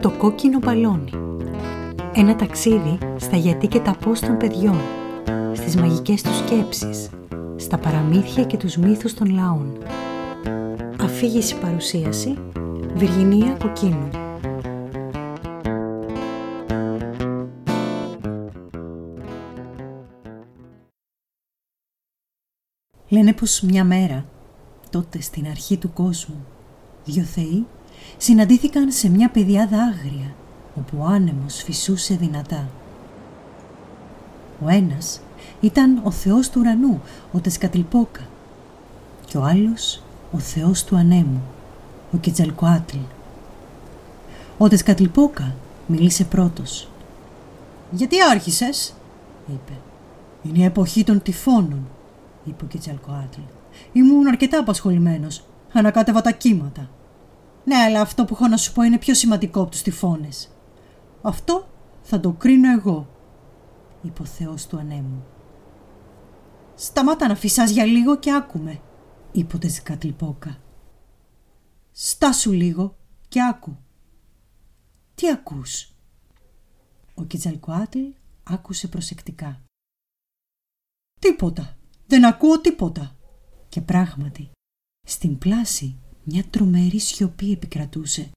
Το κόκκινο μπαλόνι. Ένα ταξίδι στα γιατί και τα πώς των παιδιών, στις μαγικές τους σκέψεις, στα παραμύθια και τους μύθους των λαών. Αφήγηση παρουσίαση Βυργινία Κοκκίνου. Λένε πως μια μέρα, τότε στην αρχή του κόσμου, δύο θεοί συναντήθηκαν σε μια πεδιάδα άγρια, όπου ο άνεμος φυσούσε δυνατά. Ο ένας ήταν ο θεός του ουρανού, ο Τεσκατλπόκα, και ο άλλος ο θεός του ανέμου, ο Κιτζαλκοάτλ. Ο Τεσκατλπόκα μίλησε πρώτος. «Γιατί άρχισες» είπε. «Είναι η εποχή των τυφώνων», είπε ο Κιτζαλκοάτλ. «Ήμουν αρκετά απασχολημένος. Ανακάτευα τα κύματα». Ναι, αλλά αυτό που έχω να σου πω είναι πιο σημαντικό από τους τυφώνες. Αυτό θα το κρίνω εγώ, είπε ο Θεός του ανέμου. Σταμάτα να φυσάς για λίγο και άκουμε, είπε ο Τεζικατλιπόκα. Στάσου λίγο και άκου. Τι ακούς; Ο Κιτζαλκουάτλ άκουσε προσεκτικά. Τίποτα. Δεν ακούω τίποτα. Και πράγματι, στην πλάση μια τρομερή σιωπή επικρατούσε.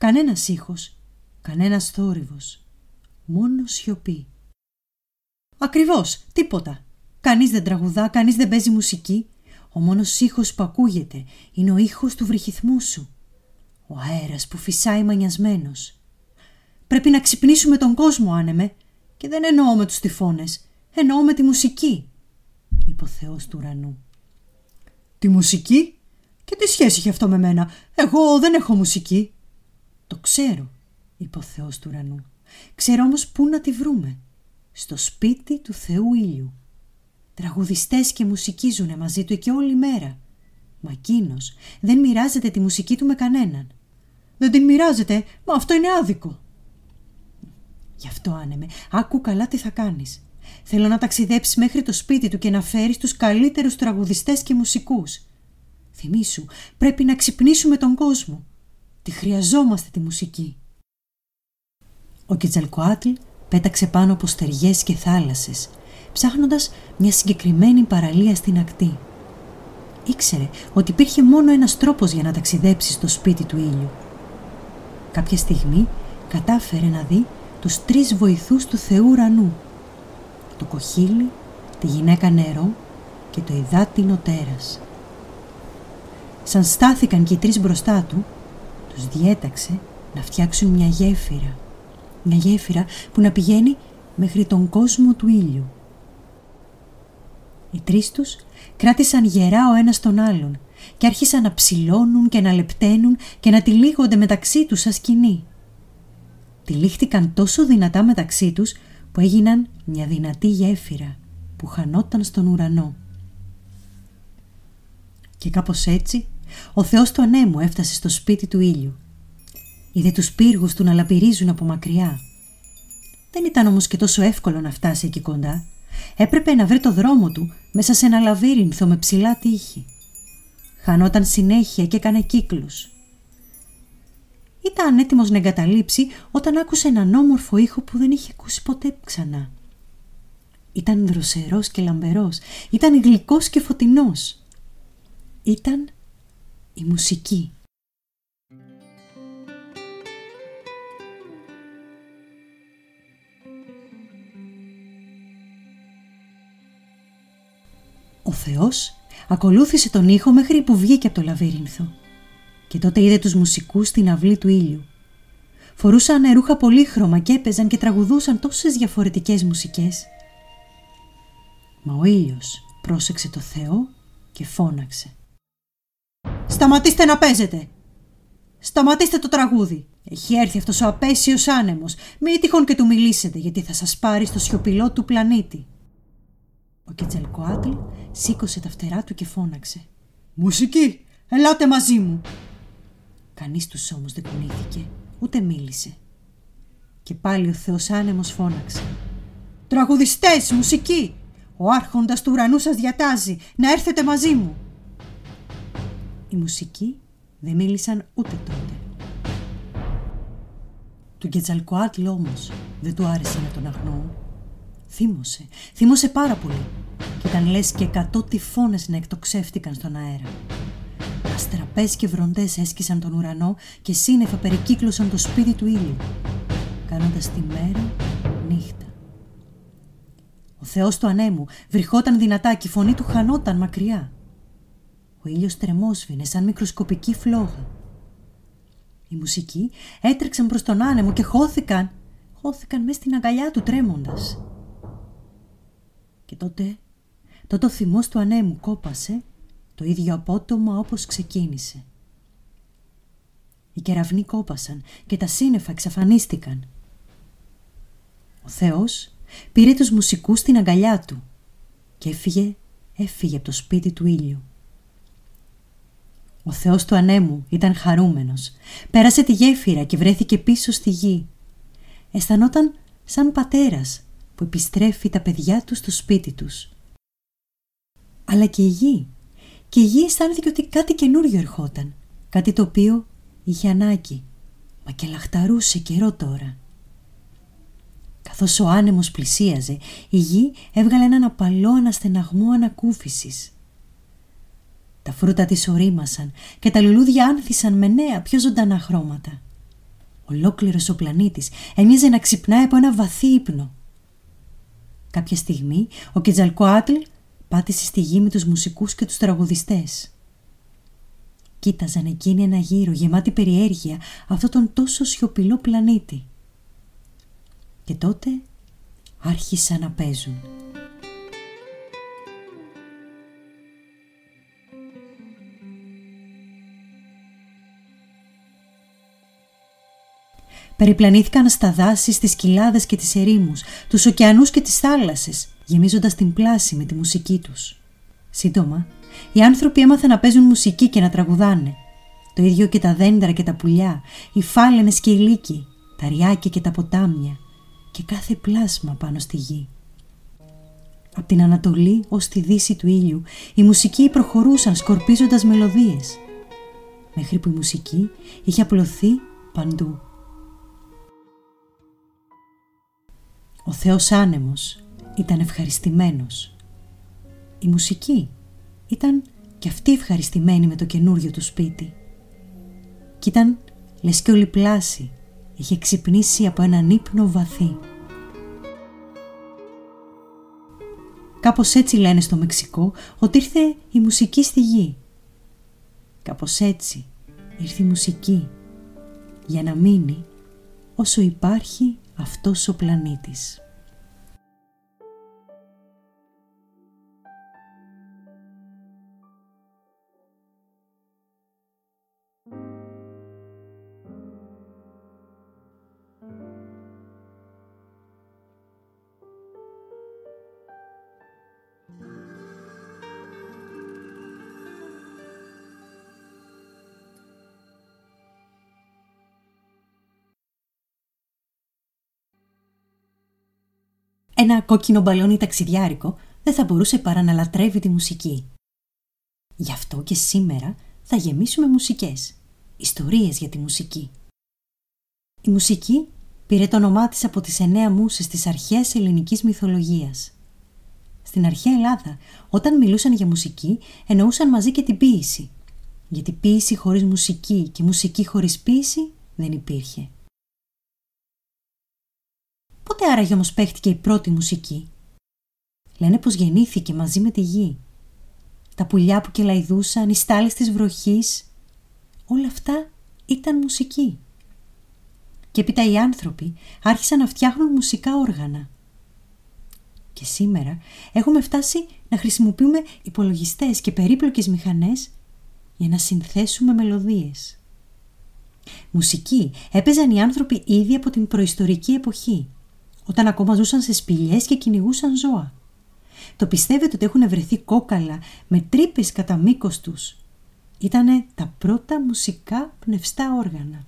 Κανένας ήχος, κανένας θόρυβος. Μόνο σιωπή. Ακριβώς, τίποτα. Κανείς δεν τραγουδά, κανείς δεν παίζει μουσική. Ο μόνος ήχος που ακούγεται είναι ο ήχος του βρυχυθμού σου. Ο αέρας που φυσάει μανιασμένος. Πρέπει να ξυπνήσουμε τον κόσμο, άνεμε. Και δεν εννοώ με τους τυφώνες. Εννοώ με τη μουσική, είπε ο Θεός του ουρανού. Τη μουσική; Και τι σχέση έχει αυτό με μένα; Εγώ δεν έχω μουσική. Το ξέρω, είπε ο Θεός του ουρανού. Ξέρω όμως πού να τη βρούμε. Στο σπίτι του Θεού ήλιου. Τραγουδιστές και μουσική ζουνε μαζί του εκεί όλη μέρα. Μα εκείνος δεν μοιράζεται τη μουσική του με κανέναν. Δεν την μοιράζεται, μα αυτό είναι άδικο. Γι' αυτό άνεμε, άκου καλά τι θα κάνεις. Θέλω να ταξιδέψεις μέχρι το σπίτι του και να φέρεις τους καλύτερους τραγουδιστές και μουσικούς. Θυμήσου, πρέπει να ξυπνήσουμε τον κόσμο. Τη χρειαζόμαστε τη μουσική. Ο Κετζαλκοάτλ πέταξε πάνω από στεριές και θάλασσες, ψάχνοντας μια συγκεκριμένη παραλία στην ακτή. Ήξερε ότι υπήρχε μόνο ένας τρόπος για να ταξιδέψει στο σπίτι του ήλιου. Κάποια στιγμή κατάφερε να δει τους τρεις βοηθούς του Θεού ουρανού. Το κοχύλι, τη γυναίκα νερό και το υδάτινο τέρας. Σαν στάθηκαν και οι τρεις μπροστά του, τους διέταξε να φτιάξουν μια γέφυρα. Μια γέφυρα που να πηγαίνει μέχρι τον κόσμο του ήλιου. Οι τρεις τους κράτησαν γερά ο ένας τον άλλον και άρχισαν να ψηλώνουν και να λεπταίνουν και να τυλίγονται μεταξύ τους σαν σκηνή. Τυλίχτηκαν τόσο δυνατά μεταξύ τους που έγιναν μια δυνατή γέφυρα που χανόταν στον ουρανό. Και κάπως έτσι ο Θεός του ανέμου έφτασε στο σπίτι του ήλιου. Είδε τους πύργους του να λαπυρίζουν από μακριά. Δεν ήταν όμως και τόσο εύκολο να φτάσει εκεί κοντά. Έπρεπε να βρει το δρόμο του μέσα σε ένα λαβύρινθο με ψηλά τείχη. Χανόταν συνέχεια και έκανε κύκλους. Ήταν έτοιμος να εγκαταλείψει όταν άκουσε έναν όμορφο ήχο που δεν είχε ακούσει ποτέ ξανά. Ήταν δροσερός και λαμπερός, ήταν γλυκός και φωτεινός. Ήταν η μουσική. Ο Θεός ακολούθησε τον ήχο μέχρι που βγήκε από το λαβύρινθο και τότε είδε τους μουσικούς στην αυλή του ήλιου. Φορούσαν ρούχα πολύχρωμα και έπαιζαν και τραγουδούσαν τόσες διαφορετικές μουσικές. Μα ο ήλιος πρόσεξε το Θεό και φώναξε. Σταματήστε να παίζετε. Σταματήστε το τραγούδι. Έχει έρθει αυτός ο απέσιος άνεμος. Μη τυχόν και του μιλήσετε γιατί θα σας πάρει στο σιωπηλό του πλανήτη. Ο Κετζαλκοάτλ σήκωσε τα φτερά του και φώναξε. Μουσική, ελάτε μαζί μου. Κανείς τους όμως δεν κουνήθηκε, ούτε μίλησε. Και πάλι ο Θεός άνεμος φώναξε. Τραγουδιστές, μουσική, ο άρχοντας του ουρανού σας διατάζει να έρθετε μαζί μου. Οι μουσικοί δεν μίλησαν ούτε τότε. Του Γκετζαλκοάτλ όμως δεν του άρεσε να τον αγνοούν. Θύμωσε, θύμωσε πάρα πολύ και ήταν λες και εκατό τυφώνες να εκτοξεύτηκαν στον αέρα. Αστραπές και βροντές έσκησαν τον ουρανό και σύννεφα περικύκλωσαν το σπίτι του ήλιου, κάνοντας τη μέρα νύχτα. Ο Θεός του ανέμου βρυχόταν δυνατά και η φωνή του χανόταν μακριά. Ο ήλιος τρεμόσβηνε σαν μικροσκοπική φλόγα. Οι μουσικοί έτρεξαν προς τον άνεμο και χώθηκαν, χώθηκαν μέσα στην αγκαλιά του τρέμοντας. Και τότε, τότε ο θυμός του ανέμου κόπασε το ίδιο απότομα όπως ξεκίνησε. Οι κεραυνοί κόπασαν και τα σύννεφα εξαφανίστηκαν. Ο Θεός πήρε τους μουσικούς στην αγκαλιά του και έφυγε, έφυγε από το σπίτι του ήλιου. Ο Θεός του ανέμου ήταν χαρούμενος. Πέρασε τη γέφυρα και βρέθηκε πίσω στη γη. Αισθανόταν σαν πατέρας που επιστρέφει τα παιδιά του στο σπίτι τους. Αλλά και η γη. Και η γη αισθάνθηκε ότι κάτι καινούριο ερχόταν. Κάτι το οποίο είχε ανάγκη. Μα και λαχταρούσε καιρό τώρα. Καθώς ο άνεμος πλησίαζε, η γη έβγαλε έναν απαλό αναστεναγμό ανακούφισης. Τα φρούτα της ορίμασαν και τα λουλούδια άνθησαν με νέα πιο ζωντανά χρώματα. Ολόκληρος ο πλανήτης έμοιαζε να ξυπνάει από ένα βαθύ ύπνο. Κάποια στιγμή ο Κετζαλκοάτλ πάτησε στη γη με τους μουσικούς και τους τραγουδιστές. Κοίταζαν εκείνοι ένα γύρο γεμάτη περιέργεια αυτό τον τόσο σιωπηλό πλανήτη. Και τότε άρχισαν να παίζουν. Περιπλανήθηκαν στα δάση, στις κοιλάδες και τις ερήμους, τους ωκεανούς και τις θάλασσες, γεμίζοντας την πλάση με τη μουσική τους. Σύντομα, οι άνθρωποι έμαθαν να παίζουν μουσική και να τραγουδάνε. Το ίδιο και τα δέντρα και τα πουλιά, οι φάλαινες και οι λύκοι, τα ριάκια και τα ποτάμια και κάθε πλάσμα πάνω στη γη. Από την Ανατολή ως τη δύση του ήλιου, οι μουσικοί προχωρούσαν σκορπίζοντας μελωδίες. Μέχρι που η μουσική είχε απλωθεί παντού. Ο Θεός άνεμος ήταν ευχαριστημένος. Η μουσική ήταν και αυτή ευχαριστημένη με το καινούριο του σπίτι. Κι ήταν λες και όλη πλάση είχε ξυπνήσει από έναν ύπνο βαθύ. Κάπως έτσι λένε στο Μεξικό ότι ήρθε η μουσική στη γη. Κάπως έτσι ήρθε η μουσική για να μείνει όσο υπάρχει αυτός ο πλανήτης. Ένα κόκκινο μπαλόνι ταξιδιάρικο δεν θα μπορούσε παρά να λατρεύει τη μουσική. Γι' αυτό και σήμερα θα γεμίσουμε μουσικές, ιστορίες για τη μουσική. Η μουσική πήρε το όνομά της από τις εννέα μουσες της αρχαίας ελληνικής μυθολογίας. Στην αρχαία Ελλάδα, όταν μιλούσαν για μουσική, εννοούσαν μαζί και την ποίηση, γιατί ποίηση χωρίς μουσική και μουσική χωρίς ποίηση δεν υπήρχε. Πότε άραγε όμως παίχτηκε η πρώτη μουσική; Λένε πως γεννήθηκε μαζί με τη γη. Τα πουλιά που κελαϊδούσαν, οι στάλες της βροχής, όλα αυτά ήταν μουσική. Και έπειτα οι άνθρωποι άρχισαν να φτιάχνουν μουσικά όργανα. Και σήμερα έχουμε φτάσει να χρησιμοποιούμε υπολογιστές και περίπλοκες μηχανές για να συνθέσουμε μελωδίες. Μουσική έπαιζαν οι άνθρωποι ήδη από την προϊστορική εποχή όταν ακόμα ζούσαν σε σπηλιές και κυνηγούσαν ζώα. Το πιστεύετε ότι έχουν βρεθεί κόκαλα με τρύπες κατά μήκος τους. Ήτανε τα πρώτα μουσικά πνευστά όργανα.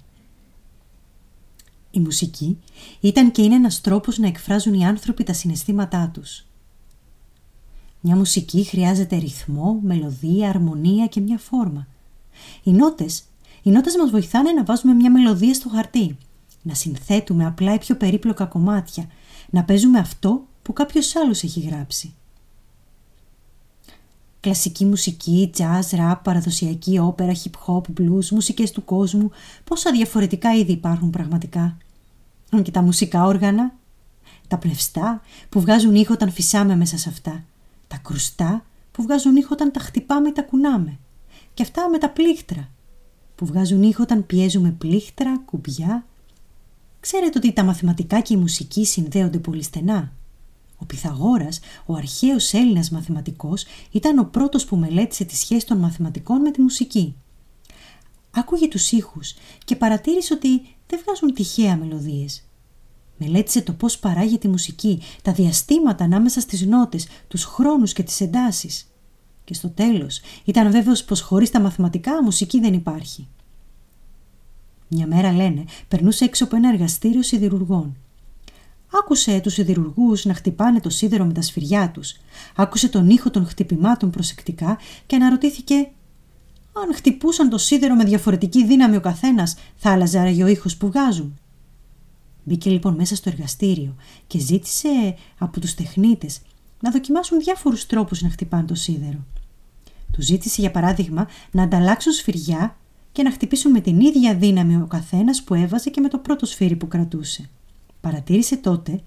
Η μουσική ήταν και είναι ένας τρόπος να εκφράζουν οι άνθρωποι τα συναισθήματά τους. Μια μουσική χρειάζεται ρυθμό, μελωδία, αρμονία και μια φόρμα. Οι νότες, οι νότες μας βοηθάνε να βάζουμε μια μελωδία στο χαρτί να συνθέτουμε απλά οι πιο περίπλοκα κομμάτια, να παίζουμε αυτό που κάποιος άλλος έχει γράψει. Κλασική μουσική, jazz, rap, παραδοσιακή όπερα, hip hop, blues, μουσικές του κόσμου, πόσα διαφορετικά είδη υπάρχουν πραγματικά. Και τα μουσικά όργανα, τα πνευστά που βγάζουν ήχο όταν φυσάμε μέσα σε αυτά, τα κρουστά που βγάζουν ήχο όταν τα χτυπάμε ή τα κουνάμε και αυτά με τα πλήκτρα που βγάζουν ήχο όταν πιέζουμε πλήκτρα, κουμπιά. Ξέρετε ότι τα μαθηματικά και η μουσική συνδέονται πολύ στενά; Ο Πυθαγόρας, ο αρχαίος Έλληνας μαθηματικός, ήταν ο πρώτος που μελέτησε τη σχέση των μαθηματικών με τη μουσική. Άκουγε τους ήχους και παρατήρησε ότι δεν βγάζουν τυχαία μελωδίες. Μελέτησε το πώς παράγεται η μουσική, τα διαστήματα ανάμεσα στις νότες, τους χρόνους και τις εντάσεις. Και στο τέλος ήταν βέβαιος πως χωρίς τα μαθηματικά μουσική δεν υπάρχει. Μια μέρα λένε περνούσε έξω από ένα εργαστήριο σιδηρουργών. Άκουσε τους σιδηρουργούς να χτυπάνε το σίδερο με τα σφυριά τους. Άκουσε τον ήχο των χτυπημάτων προσεκτικά και αναρωτήθηκε αν χτυπούσαν το σίδερο με διαφορετική δύναμη ο καθένας θα άλλαζε άραγε ο ήχος που βγάζουν. Μπήκε λοιπόν μέσα στο εργαστήριο και ζήτησε από τους τεχνίτες να δοκιμάσουν διάφορους τρόπους να χτυπάνε το σίδερο. Του ζήτησε για παράδειγμα να ανταλλάξουν σφυριά και να χτυπήσουν με την ίδια δύναμη ο καθένας που έβαζε και με το πρώτο σφύρι που κρατούσε. Παρατήρησε τότε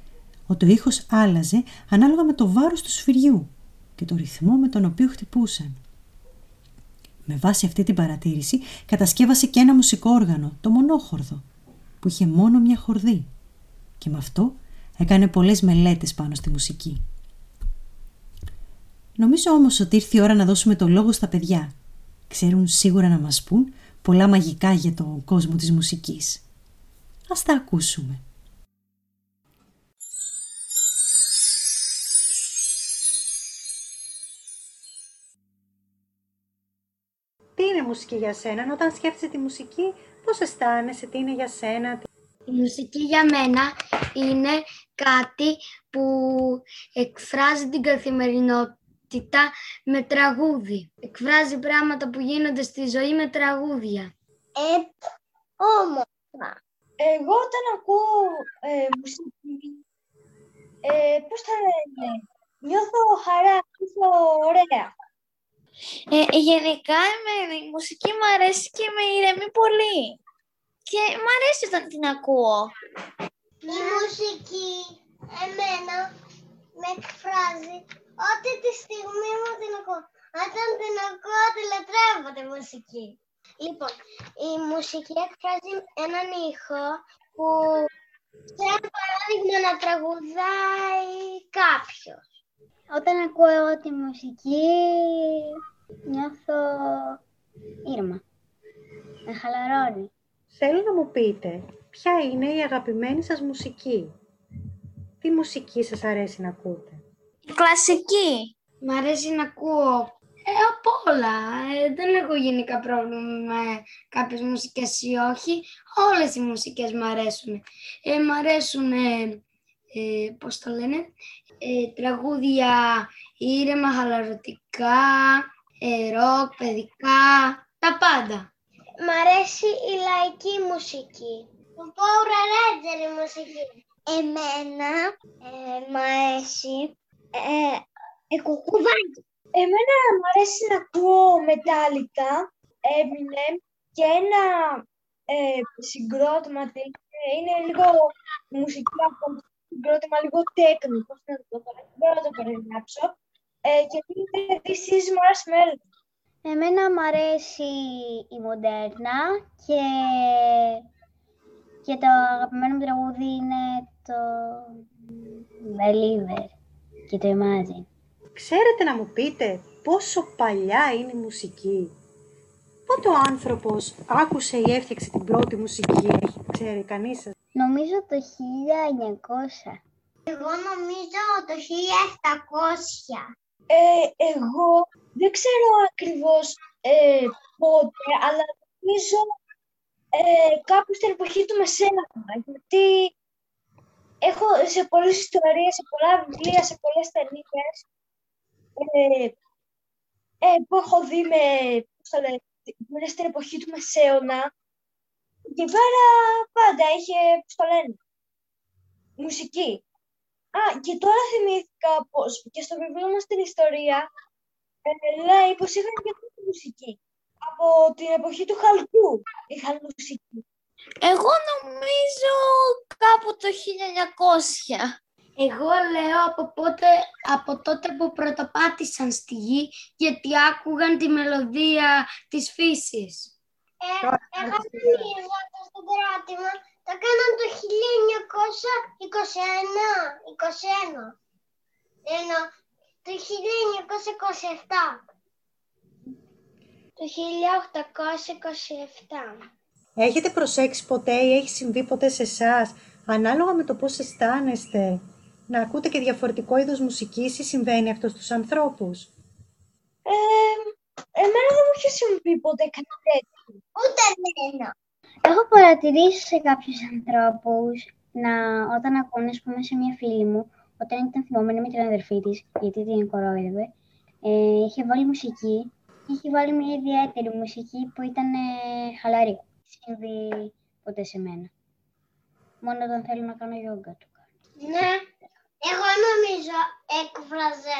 ότι ο ήχος άλλαζε ανάλογα με το βάρος του σφυριού και το ρυθμό με τον οποίο χτυπούσαν. Με βάση αυτή την παρατήρηση κατασκεύασε και ένα μουσικό όργανο, το μονόχορδο, που είχε μόνο μια χορδή και με αυτό έκανε πολλές μελέτες πάνω στη μουσική. Νομίζω όμως ότι ήρθε η ώρα να δώσουμε το λόγο στα παιδιά. Ξέρουν σίγουρα να μας πούν πολλά μαγικά για τον κόσμο της μουσικής. Ας τα ακούσουμε. Τι είναι μουσική για σένα, όταν σκέφτεσαι τη μουσική, πώς αισθάνεσαι, τι είναι για σένα. Η μουσική για μένα είναι κάτι που εκφράζει την καθημερινότητα με τραγούδι. Εκφράζει πράγματα που γίνονται στη ζωή με τραγούδια. Ε, όμορφα. Εγώ όταν ακούω ε, μουσική, ε, πώς θα λένε, νιώθω χαρά, νιώθω ωραία. Ε, γενικά η μουσική μου αρέσει και με ηρεμεί πολύ. Και μου αρέσει όταν την ακούω. Η μουσική εμένα με εκφράζει Ό,τι τη στιγμή μου την ακούω. Όταν την ακούω, τη λατρεύω τη μουσική. Λοιπόν, η μουσική εκφράζει έναν ήχο που σαν παράδειγμα να τραγουδάει κάποιος. Όταν ακούω εγώ τη μουσική, νιώθω ήρμα. Με χαλαρώνει. Θέλω να μου πείτε, ποια είναι η αγαπημένη σας μουσική; Τι μουσική σας αρέσει να ακούτε; Κλασική. Μ' αρέσει να ακούω ε, από όλα. Ε, δεν έχω γενικά πρόβλημα με κάποιες μουσικές ή όχι. Όλες οι μουσικές μου αρέσουν. Ε, μ' αρέσουν, ε, ε, πώς το λένε, ε, τραγούδια ήρεμα, χαλαρωτικά, ε, ροκ, παιδικά, τα πάντα. Μ' αρέσει η λαϊκή μουσική. Το Power Ranger η μουσική. Εμένα ε, μ' αρέσει ε, Εμένα μου αρέσει να ακούω μετάλλικα, Eminem και ένα ε, συγκρότημα, είναι λίγο μουσική από συγκρότημα, λίγο τέκνο, πώς να το πω, δεν μπορώ να το περιγράψω. Ε, και είναι This is Marshmallow. Εμένα μου αρέσει η μοντέρνα και, και το αγαπημένο μου τραγούδι είναι το Believer και το Imagine. Ξέρετε να μου πείτε πόσο παλιά είναι η μουσική; Πότε ο άνθρωπος άκουσε ή έφτιαξε την πρώτη μουσική, έχει, ξέρει κανείς σας; Νομίζω το 1900. Εγώ νομίζω το 1700. Ε, εγώ δεν ξέρω ακριβώς ε, πότε, αλλά νομίζω ε, κάπου στην εποχή του Μεσαίνα, γιατί έχω σε πολλές ιστορίες, σε πολλά βιβλία, σε πολλές ταινίες ε, ε, που έχω δει με, πώς το λένε, στην εποχή του Μεσαίωνα εκεί πέρα πάντα είχε, πώς το λένε, μουσική. Α, και τώρα θυμήθηκα πως και στο βιβλίο μας την ιστορία ε, λέει πως είχαν και αυτή μουσική. Από την εποχή του Χαλκού είχαν μουσική. Εγώ νομίζω κάπου το 1900. Εγώ λέω από, πότε, από τότε που πρωτοπάτησαν στη γη γιατί άκουγαν τη μελωδία της φύσης. Ε, εγώ θυμίζω το στην κράτημα. Το έκαναν το 1921. 21. Ενώ το 1927. Το 1827. Έχετε προσέξει ποτέ ή έχει συμβεί ποτέ σε εσάς, ανάλογα με το πώς αισθάνεστε, να ακούτε και διαφορετικό είδος μουσικής ή συμβαίνει αυτό στους ανθρώπους; Ε, εμένα δεν μου είχε συμβεί ποτέ κάτι τέτοιο. Ούτε εμένα. Έχω παρατηρήσει σε κάποιους ανθρώπους να, όταν ακούνε, ας πούμε, σε μια φίλη μου, όταν ήταν θυμωμένη με την αδερφή της, γιατί την κορόιδευε, ε, είχε βάλει μουσική και είχε βάλει μια ιδιαίτερη μουσική που ήταν ε, χαλαρή. Δεν συμβεί ποτέ σε μένα. Μόνο όταν θέλω να κάνω γιόγκα το κάνω. Ναι, εγώ νομίζω έκφραζε,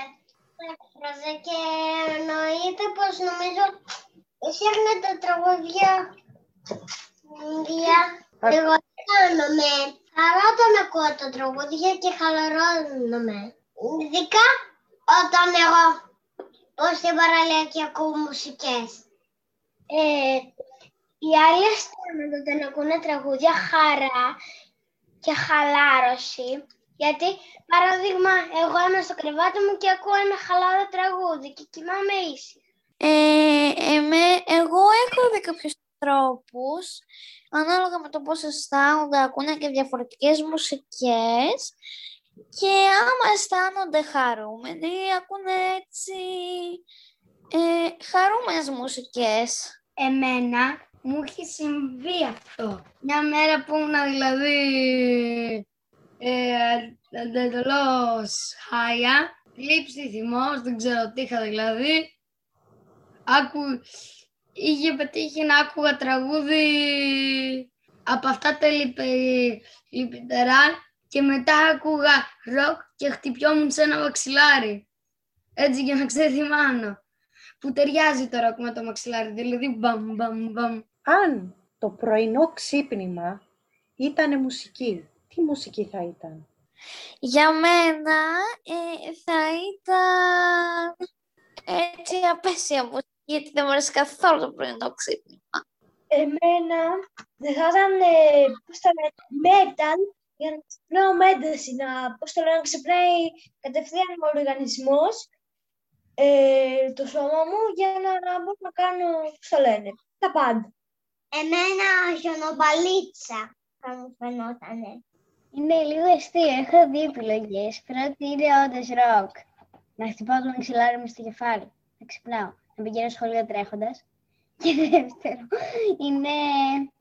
έκφραζε και εννοείται πως νομίζω φτιάχνε τα τραγούδια για εγώ κάνομαι. Χαρά όταν ακούω τα τραγούδια και χαλαρώνομαι. Ειδικά όταν εγώ ως στην παραλία και ακούω μουσικές. Ε, οι άλλοι αισθάνονται όταν ακούνε τραγούδια χαρά και χαλάρωση. Γιατί, παράδειγμα, εγώ είμαι στο κρεβάτι μου και ακούω ένα χαλαρό τραγούδι και κοιμάμαι ήσυχα. Ε, εμέ, εγώ έχω δει κάποιους τρόπους, ανάλογα με το πώς αισθάνονται, ακούνε και διαφορετικές μουσικές και άμα αισθάνονται χαρούμενοι, ακούνε έτσι ε, χαρούμενες μουσικές. Εμένα μου έχει συμβεί αυτό. Μια μέρα που ήμουν δηλαδή ε, εντελώς χάια, λήψη θυμός, δεν ξέρω τι είχα δηλαδή. Άκου, είχε πετύχει να άκουγα τραγούδι από αυτά τα λιπητερά και μετά άκουγα ροκ και χτυπιόμουν σε ένα μαξιλάρι. Έτσι για να ξεθυμάνω. Που ταιριάζει το ροκ με το μαξιλάρι, δηλαδή μπαμ μπαμ μπαμ. Αν το πρωινό ξύπνημα ήταν μουσική, τι μουσική θα ήταν; Για μένα ε, θα ήταν έτσι απέσια μουσική, γιατί δεν μου αρέσει καθόλου το πρωινό ξύπνημα. Εμένα δεν θα ήταν, ε, πώς το λένε, metal, για να ξυπνάω με ένταση, να, πώς το λένε, να ξυπνάει κατευθείαν ο οργανισμός, ε, το σώμα μου, για να, να μπορώ να κάνω, πώς το λένε, τα πάντα. Εμένα χιονομπαλίτσα θα μου φαινότανε. Είναι λίγο αστείο. Έχω δύο επιλογές. Πρώτη είναι όντω ροκ. Να χτυπάω το μαξιλάρι μου στο κεφάλι. Να ξυπνάω. Να πηγαίνω σχολείο τρέχοντας. Και δεύτερο είναι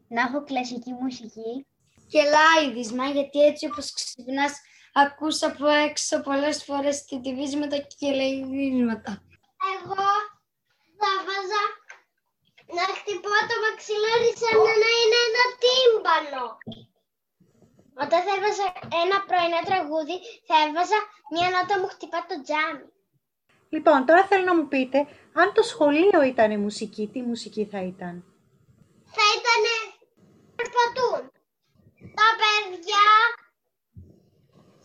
να έχω κλασική μουσική. Και λάιδισμα, γιατί έτσι όπως ξυπνάς ακούς από έξω πολλές φορές και τη βίσματα και λαϊδίσματα. Εγώ θα βάζα να χτυπώ το μαξιλάρι σαν να είναι ένα τύμπανο. Όταν θα έβαζα ένα πρωινό τραγούδι, θα έβαζα μια νότα μου χτυπά το τζάμι. Λοιπόν, τώρα θέλω να μου πείτε, αν το σχολείο ήταν η μουσική, τι μουσική θα ήταν; Θα ήταν περπατούν. Τα παιδιά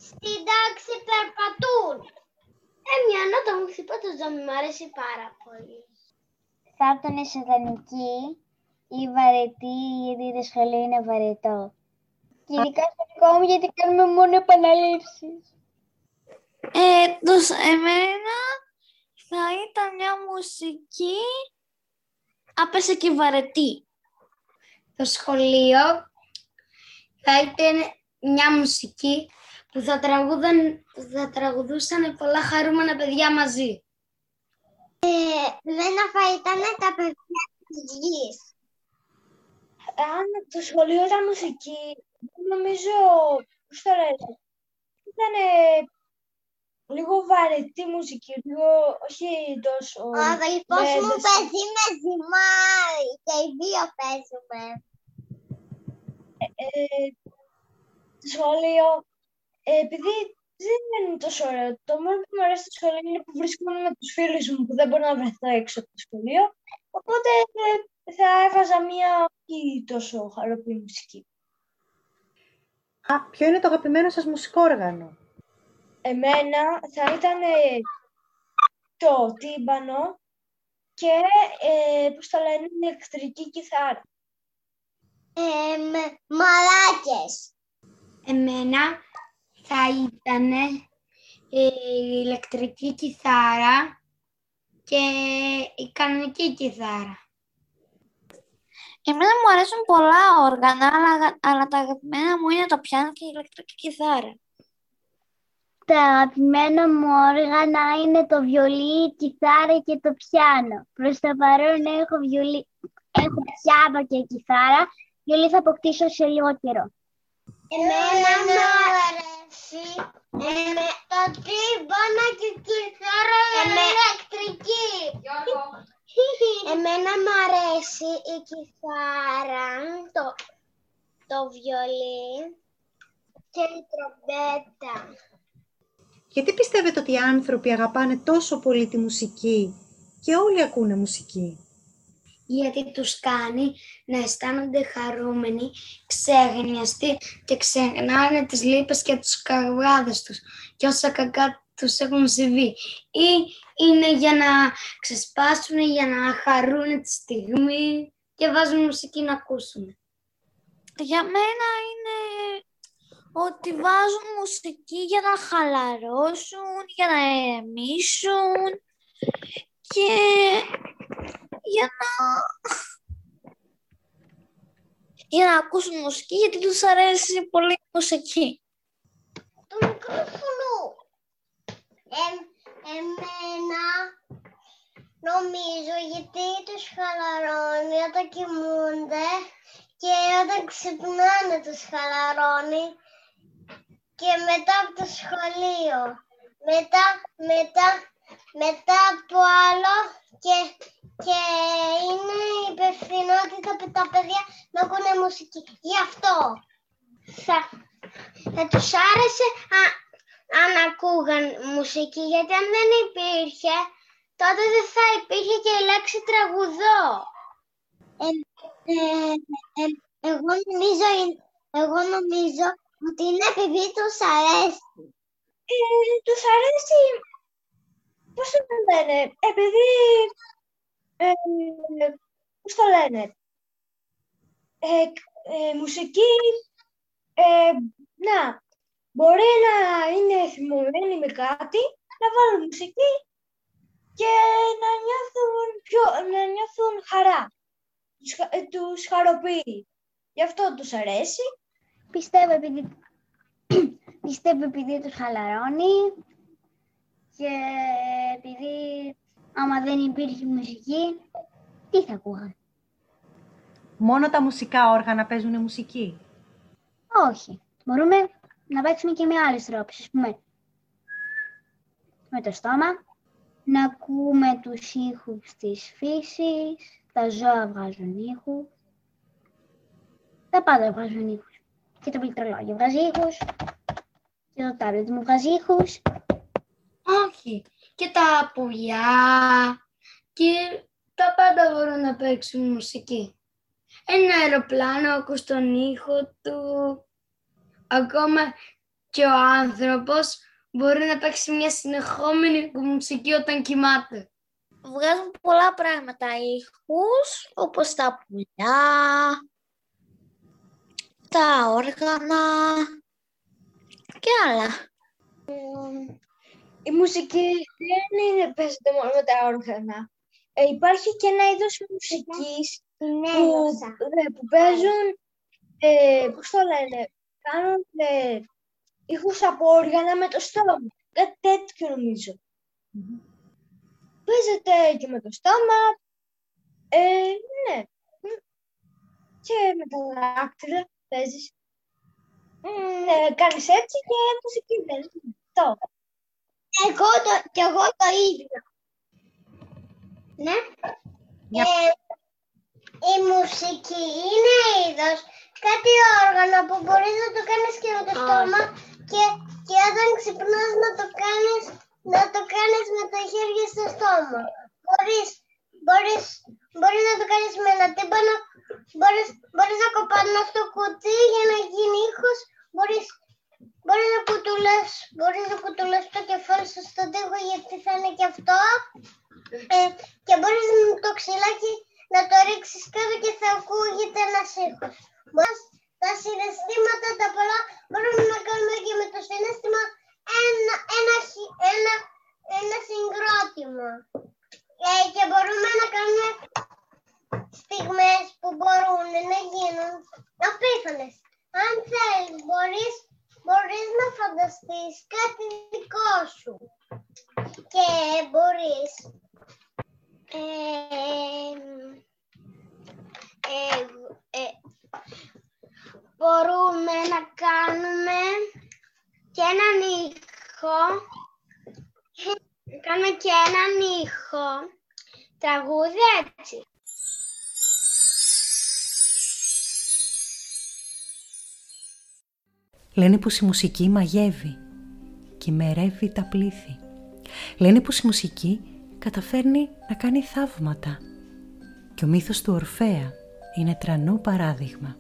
στην τάξη περπατούν. Ε, μια νότα μου χτυπά το τζάμι, μου αρέσει πάρα πολύ. Θα ήταν ιδανική ή βαρετή, γιατί η σχολείο είναι βαρετό. Και ειδικά στο δικό μου, γιατί κάνουμε μόνο επαναλήψεις. Ε, το, εμένα θα ήταν μια μουσική άπεσε και βαρετή. Το σχολείο θα ήταν μια μουσική που θα, τραγούδαν, που θα τραγουδούσαν πολλά χαρούμενα παιδιά μαζί. Ε, δεν θα ήταν τα παιδιά της γης. Αν το σχολείο ήταν μουσική, νομίζω, πώς το λένε, ήταν λίγο βαρετή μουσική, λίγο, όχι τόσο... Ο αδελφός με μου ένταση. παίζει με ζυμάρι και οι δύο παίζουμε. ε, το σχολείο, ε, επειδή δεν είναι τόσο ωραίο. Το μόνο που μου αρέσει στο σχολείο είναι που βρίσκομαι με τους φίλους μου που δεν μπορώ να βρεθώ έξω από το σχολείο. Οπότε ε, θα έβαζα μία όχι τόσο χαροπή μουσική. Α, ποιο είναι το αγαπημένο σας μουσικό όργανο; Εμένα θα ήταν ε, το τύμπανο και, ε, πώς το λένε, η ηλεκτρική κιθάρα. Ε, μαλάκες. Εμένα θα ήταν η ηλεκτρική κιθάρα και η κανονική κιθάρα. Εμένα μου αρέσουν πολλά όργανα, αλλά, αλλά τα αγαπημένα μου είναι το πιάνο και η ηλεκτρική κιθάρα. Τα αγαπημένα μου όργανα είναι το βιολί, η κιθάρα και το πιάνο. Προς το παρόν έχω, βιολί, έχω πιάνο και κιθάρα. Βιολί θα αποκτήσω σε λίγο καιρό. Εμένα μου αρέσει εμέ, το τύμπανα και η κιθάρα ηλεκτρική. Εμένα μου αρέσει η κιθάρα, το, το βιολί και η τρομπέτα. Γιατί πιστεύετε ότι οι άνθρωποι αγαπάνε τόσο πολύ τη μουσική και όλοι ακούνε μουσική; Γιατί τους κάνει να αισθάνονται χαρούμενοι, ξέγνιαστοι και ξεχνάνε τις λύπες και τους καυγάδες τους και όσα κακά τους έχουν συμβεί. Ή είναι για να ξεσπάσουν, για να χαρούν τη στιγμή και βάζουν μουσική να ακούσουν. Για μένα είναι ότι βάζουν μουσική για να χαλαρώσουν, για να ηρεμήσουν και για να... για να ακούσουν μουσική γιατί τους αρέσει πολύ η μουσική. Το μικρόφωνο. Ε, εμένα νομίζω γιατί τους χαλαρώνει όταν κοιμούνται και όταν ξυπνάνε τους χαλαρώνει και μετά από το σχολείο. Μετά, μετά, μετά από άλλο και, και είναι η υπευθυνότητα από τα παιδιά να ακούνε μουσική. Γι' αυτό θα, θα τους άρεσε α, αν ακούγαν μουσική, γιατί αν δεν υπήρχε, τότε δεν θα υπήρχε και η λέξη τραγουδό. Ε, ε, ε, εγώ, νομίζω, εγώ νομίζω ότι είναι επειδή τους αρέσει. Ε, τους αρέσει, πώς το λένε, επειδή, ε, πώς το λένε, ε, ε, μουσική, ε, να, μπορεί να είναι θυμωμένοι με κάτι, να βάλουν μουσική και να νιώθουν, πιο, να νιώθουν χαρά. Τους, χα- ε, τους χαροποιεί. Γι' αυτό τους αρέσει. Πιστεύω επειδή, πιστεύω επειδή τους χαλαρώνει και επειδή άμα δεν υπήρχε μουσική, τι θα ακούγαν. Μόνο τα μουσικά όργανα παίζουν μουσική; Όχι. Μπορούμε να παίξουμε και με άλλες τρόπους, ας πούμε. Με το στόμα, να ακούμε τους ήχους της φύσης, τα ζώα βγάζουν ήχους, τα πάντα βγάζουν ήχους. Και το πληκτρολόγιο βγάζει ήχους, και το τάμπλετ μου βγάζει ήχους. Όχι. Και τα πουλιά και τα πάντα μπορούν να παίξουν μουσική. Ένα αεροπλάνο ακούς τον ήχο του. Ακόμα και ο άνθρωπος μπορεί να παίξει μια συνεχόμενη μουσική όταν κοιμάται. Βγάζουν πολλά πράγματα ήχους, όπως τα πουλιά, τα όργανα και άλλα. Η μουσική δεν είναι παίζεται μόνο με τα όργανα. Ε, υπάρχει και ένα είδος μουσικής Την που, ένιωσα. ναι, που παίζουν, ε, πώς το λένε, κάνουν ε, ήχους από όργανα με το στόμα. Κάτι τέτοιο νομίζω. Παίζεται και με το στόμα, ε, ναι. Μ. Και με τα δάκτυλα παίζεις. Μ, ε, κάνεις έτσι και μουσική παίζεις. Αυτό. Εγώ το, κι εγώ το ίδιο. Ναι. Για- Ε, η μουσική είναι είδος κάτι όργανο που μπορείς να το κάνεις και με το στόμα και, και όταν ξυπνάς να το κάνεις να το κάνεις με τα χέρια στο στόμα. Μπορείς, μπορείς, μπορείς να το κάνεις με ένα τύμπανο, μπορείς, μπορείς να κοπανάς το κουτί για να γίνει ήχος, μπορείς, μπορείς να κουτουλάς, μπορείς να κουτουλάς το κεφάλι σου στον τοίχο γιατί θα είναι και αυτό ε, και μπορείς με το ξυλάκι να το ρίξεις κάτω και θα ακούγεται ένα ήχος. Τα συναισθήματα τα πολλά μπορούμε να κάνουμε και με το συνέστημα ένα, ένα, ένα, ένα συγκρότημα. Ε, και μπορούμε να κάνουμε στιγμές που μπορούν να γίνουν απίθανες. Αν θέλεις, μπορείς, μπορείς να φανταστείς κάτι δικό σου. Και μπορείς ε, ε, ε, μπορούμε να κάνουμε και έναν ήχο. Κάνουμε και έναν ήχο. Τραγούδι έτσι. Λένε πως η μουσική μαγεύει και μερεύει τα πλήθη. Λένε πως η μουσική καταφέρνει να κάνει θαύματα και ο μύθος του Ορφέα είναι τρανό παράδειγμα.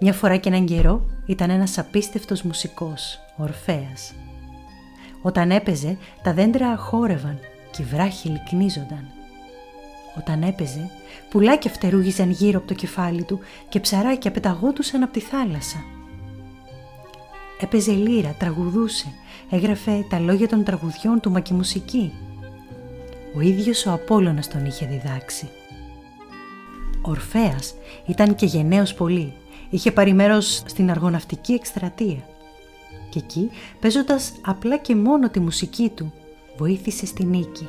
Μια φορά και έναν καιρό ήταν ένας απίστευτος μουσικός, ο Ορφέας. Όταν έπαιζε, τα δέντρα χόρευαν και οι βράχοι λυκνίζονταν. Όταν έπαιζε, πουλάκια φτερούγιζαν γύρω από το κεφάλι του και ψαράκια πεταγόντουσαν από τη θάλασσα. Έπαιζε λύρα, τραγουδούσε, έγραφε τα λόγια των τραγουδιών του μα και μουσική. Ο ίδιος ο Απόλλωνας τον είχε διδάξει. Ο Ορφέας ήταν και γενναίος πολύ είχε πάρει μέρος στην αργοναυτική εκστρατεία και εκεί παίζοντας απλά και μόνο τη μουσική του βοήθησε στη νίκη.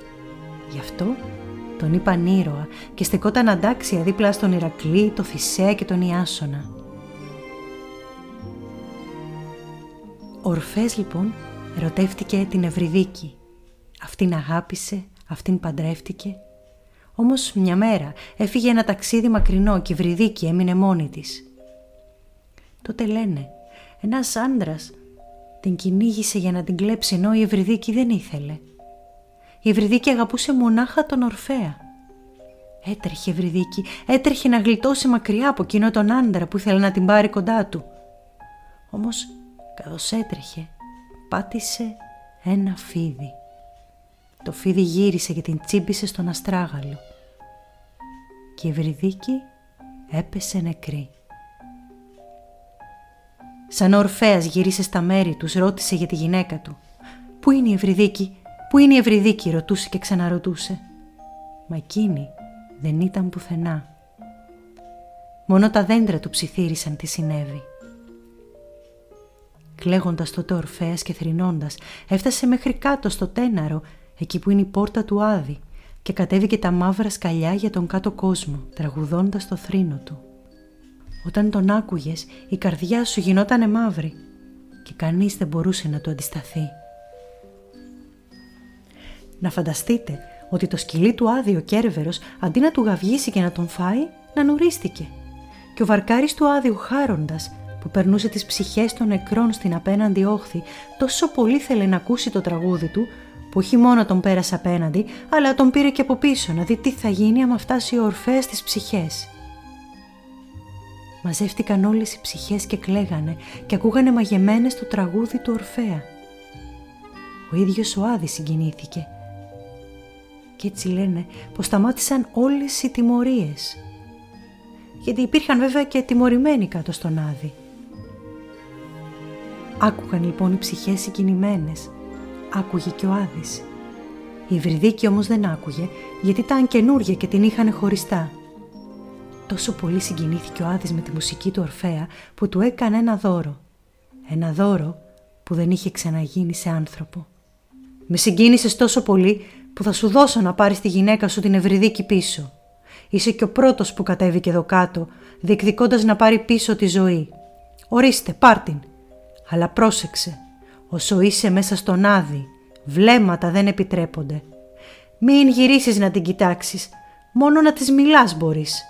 Γι' αυτό τον είπαν ήρωα και στεκόταν αντάξια δίπλα στον Ηρακλή, το Θησέα και τον Ιάσονα. Ο Ορφές λοιπόν ερωτεύτηκε την Ευρυδίκη. Αυτήν αγάπησε, αυτήν παντρεύτηκε. Όμως μια μέρα έφυγε ένα ταξίδι μακρινό και η Ευρυδίκη έμεινε μόνη της. Τότε λένε, ένας άντρας την κυνήγησε για να την κλέψει ενώ η Ευρυδίκη δεν ήθελε. Η Ευρυδίκη αγαπούσε μονάχα τον Ορφέα. Έτρεχε η Ευρυδίκη, έτρεχε να γλιτώσει μακριά από εκείνο τον άντρα που ήθελε να την πάρει κοντά του. Όμως καθώς έτρεχε πάτησε ένα φίδι. Το φίδι γύρισε και την τσίμπησε στον αστράγαλο και η Ευρυδίκη έπεσε νεκρή. Σαν ο Ορφέας γύρισε στα μέρη τους, ρώτησε για τη γυναίκα του. «Πού είναι η Ευρυδίκη, πού είναι η Ευρυδίκη» ρωτούσε και ξαναρωτούσε. Μα εκείνη δεν ήταν πουθενά. Μόνο τα δέντρα του ψιθύρισαν τι συνέβη. Κλαίγοντας τότε ο Ορφέας και θρυνώντας, έφτασε μέχρι κάτω στο τέναρο, εκεί που είναι η πόρτα του Άδη, και κατέβηκε τα μαύρα σκαλιά για τον κάτω κόσμο, τραγουδώντας το θρήνο του. Όταν τον άκουγες, η καρδιά σου γινότανε μαύρη και κανείς δεν μπορούσε να του αντισταθεί. Να φανταστείτε ότι το σκυλί του άδειο κέρβερος αντί να του γαυγίσει και να τον φάει, να νουρίστηκε. Και ο βαρκάρης του άδειου χάροντας που περνούσε τις ψυχές των νεκρών στην απέναντι όχθη τόσο πολύ θέλε να ακούσει το τραγούδι του που όχι μόνο τον πέρασε απέναντι αλλά τον πήρε και από πίσω να δει τι θα γίνει άμα φτάσει ο Ορφέας στις ψυχές. Μαζεύτηκαν όλες οι ψυχές και κλαίγανε και ακούγανε μαγεμένες το τραγούδι του Ορφέα. Ο ίδιος ο Άδης συγκινήθηκε. Και έτσι λένε πως σταμάτησαν όλες οι τιμωρίες. Γιατί υπήρχαν βέβαια και τιμωρημένοι κάτω στον Άδη. Άκουγαν λοιπόν οι ψυχές συγκινημένες. Άκουγε και ο Άδης. Η Βρυδίκη όμως δεν άκουγε γιατί ήταν καινούρια και την είχαν χωριστά. Τόσο πολύ συγκινήθηκε ο Άδης με τη μουσική του Ορφέα που του έκανε ένα δώρο. Ένα δώρο που δεν είχε ξαναγίνει σε άνθρωπο. Με συγκίνησες τόσο πολύ που θα σου δώσω να πάρεις τη γυναίκα σου την Ευρυδίκη πίσω. Είσαι και ο πρώτος που κατέβηκε εδώ κάτω, διεκδικώντας να πάρει πίσω τη ζωή. Ορίστε, πάρ την. Αλλά πρόσεξε, όσο είσαι μέσα στον Άδη, βλέμματα δεν επιτρέπονται. Μην γυρίσεις να την κοιτάξεις, μόνο να τις μιλάς μπορείς.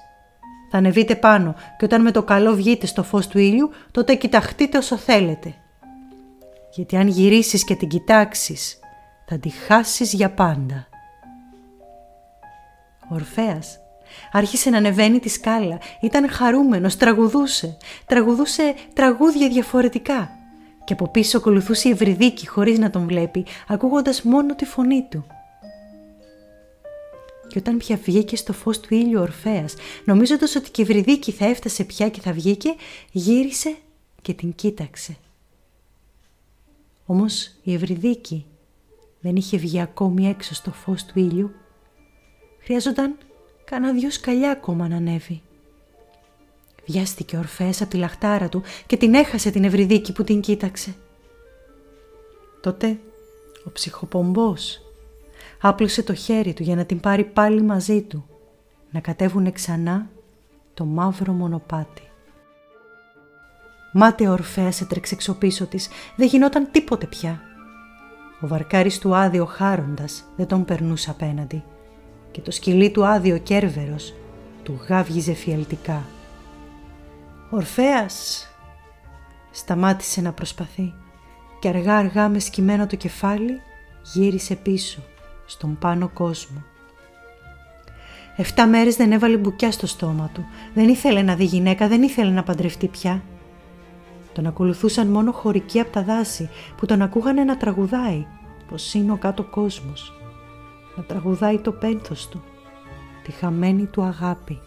Θα ανεβείτε πάνω και όταν με το καλό βγείτε στο φως του ήλιου, τότε κοιταχτείτε όσο θέλετε. Γιατί αν γυρίσεις και την κοιτάξεις, θα τη χάσεις για πάντα. Ο Ορφέας άρχισε να ανεβαίνει τη σκάλα. Ήταν χαρούμενος, τραγουδούσε. Τραγουδούσε τραγούδια διαφορετικά. Και από πίσω ακολουθούσε η Ευρυδίκη χωρίς να τον βλέπει, ακούγοντας μόνο τη φωνή του. Και όταν πια βγήκε στο φως του ήλιου ο Ορφέας, νομίζοντας ότι και η Ευρυδίκη θα έφτασε πια και θα βγήκε, γύρισε και την κοίταξε. Όμως η Ευρυδίκη δεν είχε βγει ακόμη έξω στο φως του ήλιου. Χρειάζονταν κάνα δυο σκαλιά ακόμα να ανέβει. Βιάστηκε ο Ορφέας από τη λαχτάρα του και την έχασε την Ευρυδίκη που την κοίταξε. Τότε ο ψυχοπομπός άπλωσε το χέρι του για να την πάρει πάλι μαζί του, να κατέβουνε ξανά το μαύρο μονοπάτι. Μάται ο Ορφέας έτρεξε εξω πίσω της, δεν γινόταν τίποτε πια. Ο βαρκάρης του άδειο χάροντας δεν τον περνούσε απέναντι και το σκυλί του άδειο κέρβερος του γάβγιζε φιαλτικά. «Ορφέας!» σταμάτησε να προσπαθεί και αργά αργά με σκυμμένο το κεφάλι γύρισε πίσω στον πάνω κόσμο. Εφτά μέρες δεν έβαλε μπουκιά στο στόμα του. Δεν ήθελε να δει γυναίκα, δεν ήθελε να παντρευτεί πια. Τον ακολουθούσαν μόνο χωρικοί από τα δάση που τον ακούγανε να τραγουδάει πως είναι ο κάτω κόσμος. Να τραγουδάει το πένθος του, τη χαμένη του αγάπη.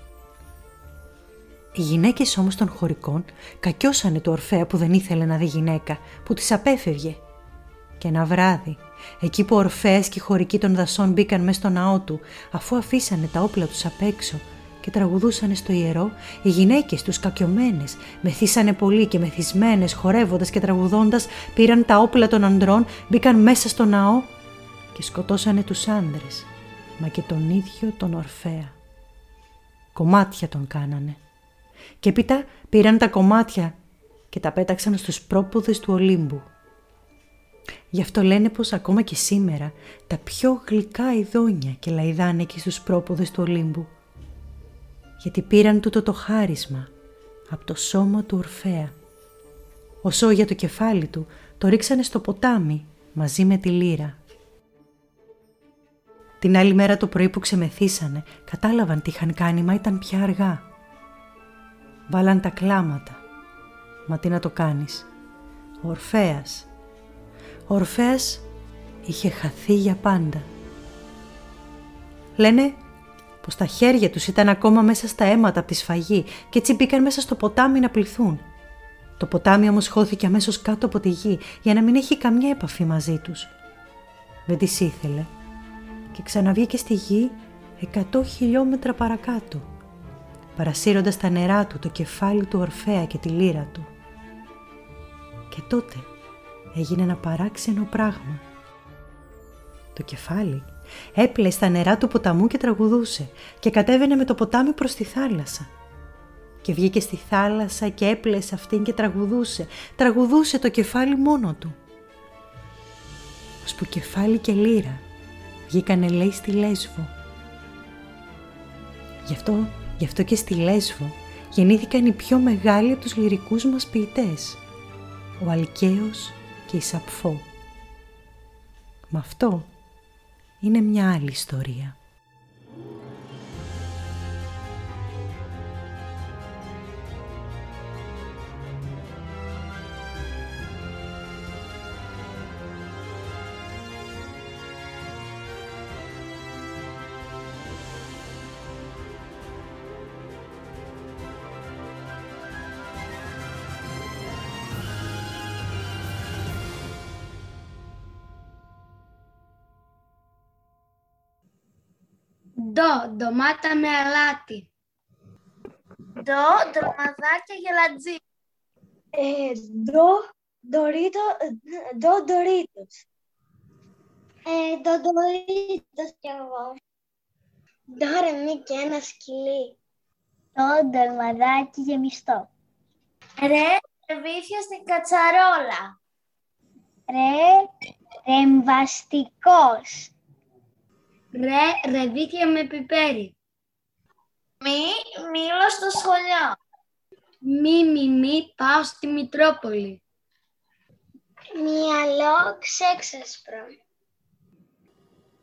Οι γυναίκες όμως των χωρικών κακιώσανε το Ορφέα που δεν ήθελε να δει γυναίκα, που τις απέφευγε. Και ένα βράδυ, εκεί που ο Ορφέας και οι χωρικοί των δασών μπήκαν μέσα στο ναό του, αφού αφήσανε τα όπλα τους απ' έξω και τραγουδούσαν στο ιερό, οι γυναίκες τους κακιωμένες, μεθύσανε πολύ και μεθυσμένες, χορεύοντας και τραγουδώντας, πήραν τα όπλα των ανδρών, μπήκαν μέσα στο ναό και σκοτώσανε τους άντρες, μα και τον ίδιο τον Ορφέα. Κομμάτια τον κάνανε. Και έπειτα πήραν τα κομμάτια και τα πέταξαν στους πρόποδες του Ολύμπου. Γι' αυτό λένε πως ακόμα και σήμερα τα πιο γλυκά ειδόνια και λαϊδάνε εκεί στους πρόποδες του Ολύμπου γιατί πήραν τούτο το χάρισμα από το σώμα του Ορφέα. Όσο για το κεφάλι του το ρίξανε στο ποτάμι μαζί με τη λύρα. Την άλλη μέρα το πρωί που ξεμεθύσανε κατάλαβαν τι είχαν κάνει μα ήταν πια αργά. Βάλαν τα κλάματα. Μα τι να το κάνεις. Ο Ορφέας. Ο Ορφέας είχε χαθεί για πάντα. Λένε πως τα χέρια τους ήταν ακόμα μέσα στα αίματα από τη σφαγή και έτσι μπήκαν μέσα στο ποτάμι να πληθούν. Το ποτάμι όμως χώθηκε αμέσως κάτω από τη γη για να μην έχει καμιά επαφή μαζί τους. Δεν τις ήθελε και ξαναβγήκε στη γη εκατό χιλιόμετρα παρακάτω, παρασύροντας τα νερά του το κεφάλι του Ορφέα και τη λύρα του. Και τότε έγινε ένα παράξενο πράγμα. Το κεφάλι Έπλε στα νερά του ποταμού και τραγουδούσε και κατέβαινε με το ποτάμι προς τη θάλασσα. Και βγήκε στη θάλασσα και έπλεσε αυτήν και τραγουδούσε. Τραγουδούσε το κεφάλι μόνο του. που κεφάλι και λύρα βγήκανε λέει στη Λέσβο. Γι' αυτό, γι' αυτό και στη Λέσβο γεννήθηκαν οι πιο μεγάλοι από τους λυρικούς μας ποιητές. Ο Αλκαίος και η Σαπφό. Με αυτό είναι μια άλλη ιστορία. Ντο, ντομάτα με αλάτι. Ντο, ντρομαδάκια γελατζί. Ε, ντο, ντορίτο, ντο, ντορίτος. Ε, το ντορίτος κι εγώ. Ντόρε μη και ένα σκυλί. Το ντορμαδάκι γεμιστό. Ρε, ρεβίθια στην κατσαρόλα. Ρε, ρεμβαστικός. Ρε, ρεβίθια με πιπέρι. Μη, μίλω στο σχολείο. Μη, μη, μη, πάω στη Μητρόπολη. Μυαλό ξέξεσπρο.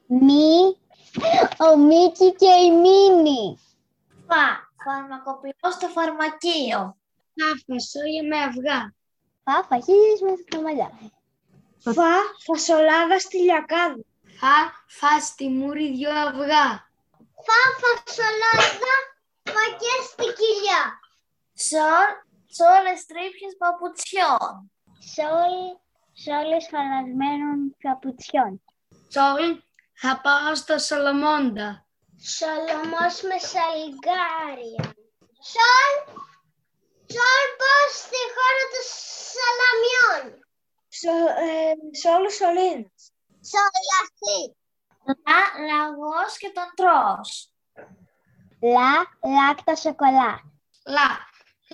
Μη, ο Μίκη και η Μίνη. Φα, φαρμακοποιό στο φαρμακείο. Φα, φασόλια με αυγά. Φα, φαχίλιες μέσα στα μαλλιά. Φα, φασολάδα στη λιακάδα. Φα, φας στη μούρη δυο αυγά. Φα φασολάδα φακέ στη κοιλιά. Σολ, σόλες τρύπιες παπουτσιών. Σόλ, σόλες χαλασμένων καπουτσιών. Σολ, θα πάω στο Σολομόντα. Σολομός με σαλιγκάρια. Σολ, σολ πώς στη χώρα των σαλαμιών. Σο, ε, σόλο σωλήνας. Σολαστή. Λα, λαγός και τον τρως. Λα, λάκτα σοκολά. Λα,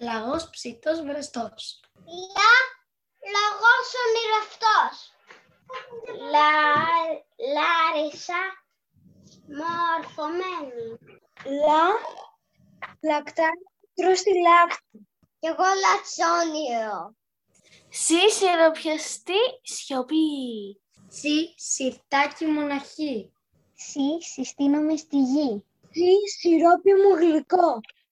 λαγός ψητός βρεστός. Λα, λαγός ονειρευτός. Λα, λάρισα, μορφωμένη. Λα, λακτάνι, τρως τη λάκτη. Κι εγώ λατσόνιο. Σι, σιροπιαστή, σιωπή. Σι, σιρτάκι μοναχή. Σι, συστήνομαι στη γη. Σι, σιρόπι μου γλυκό.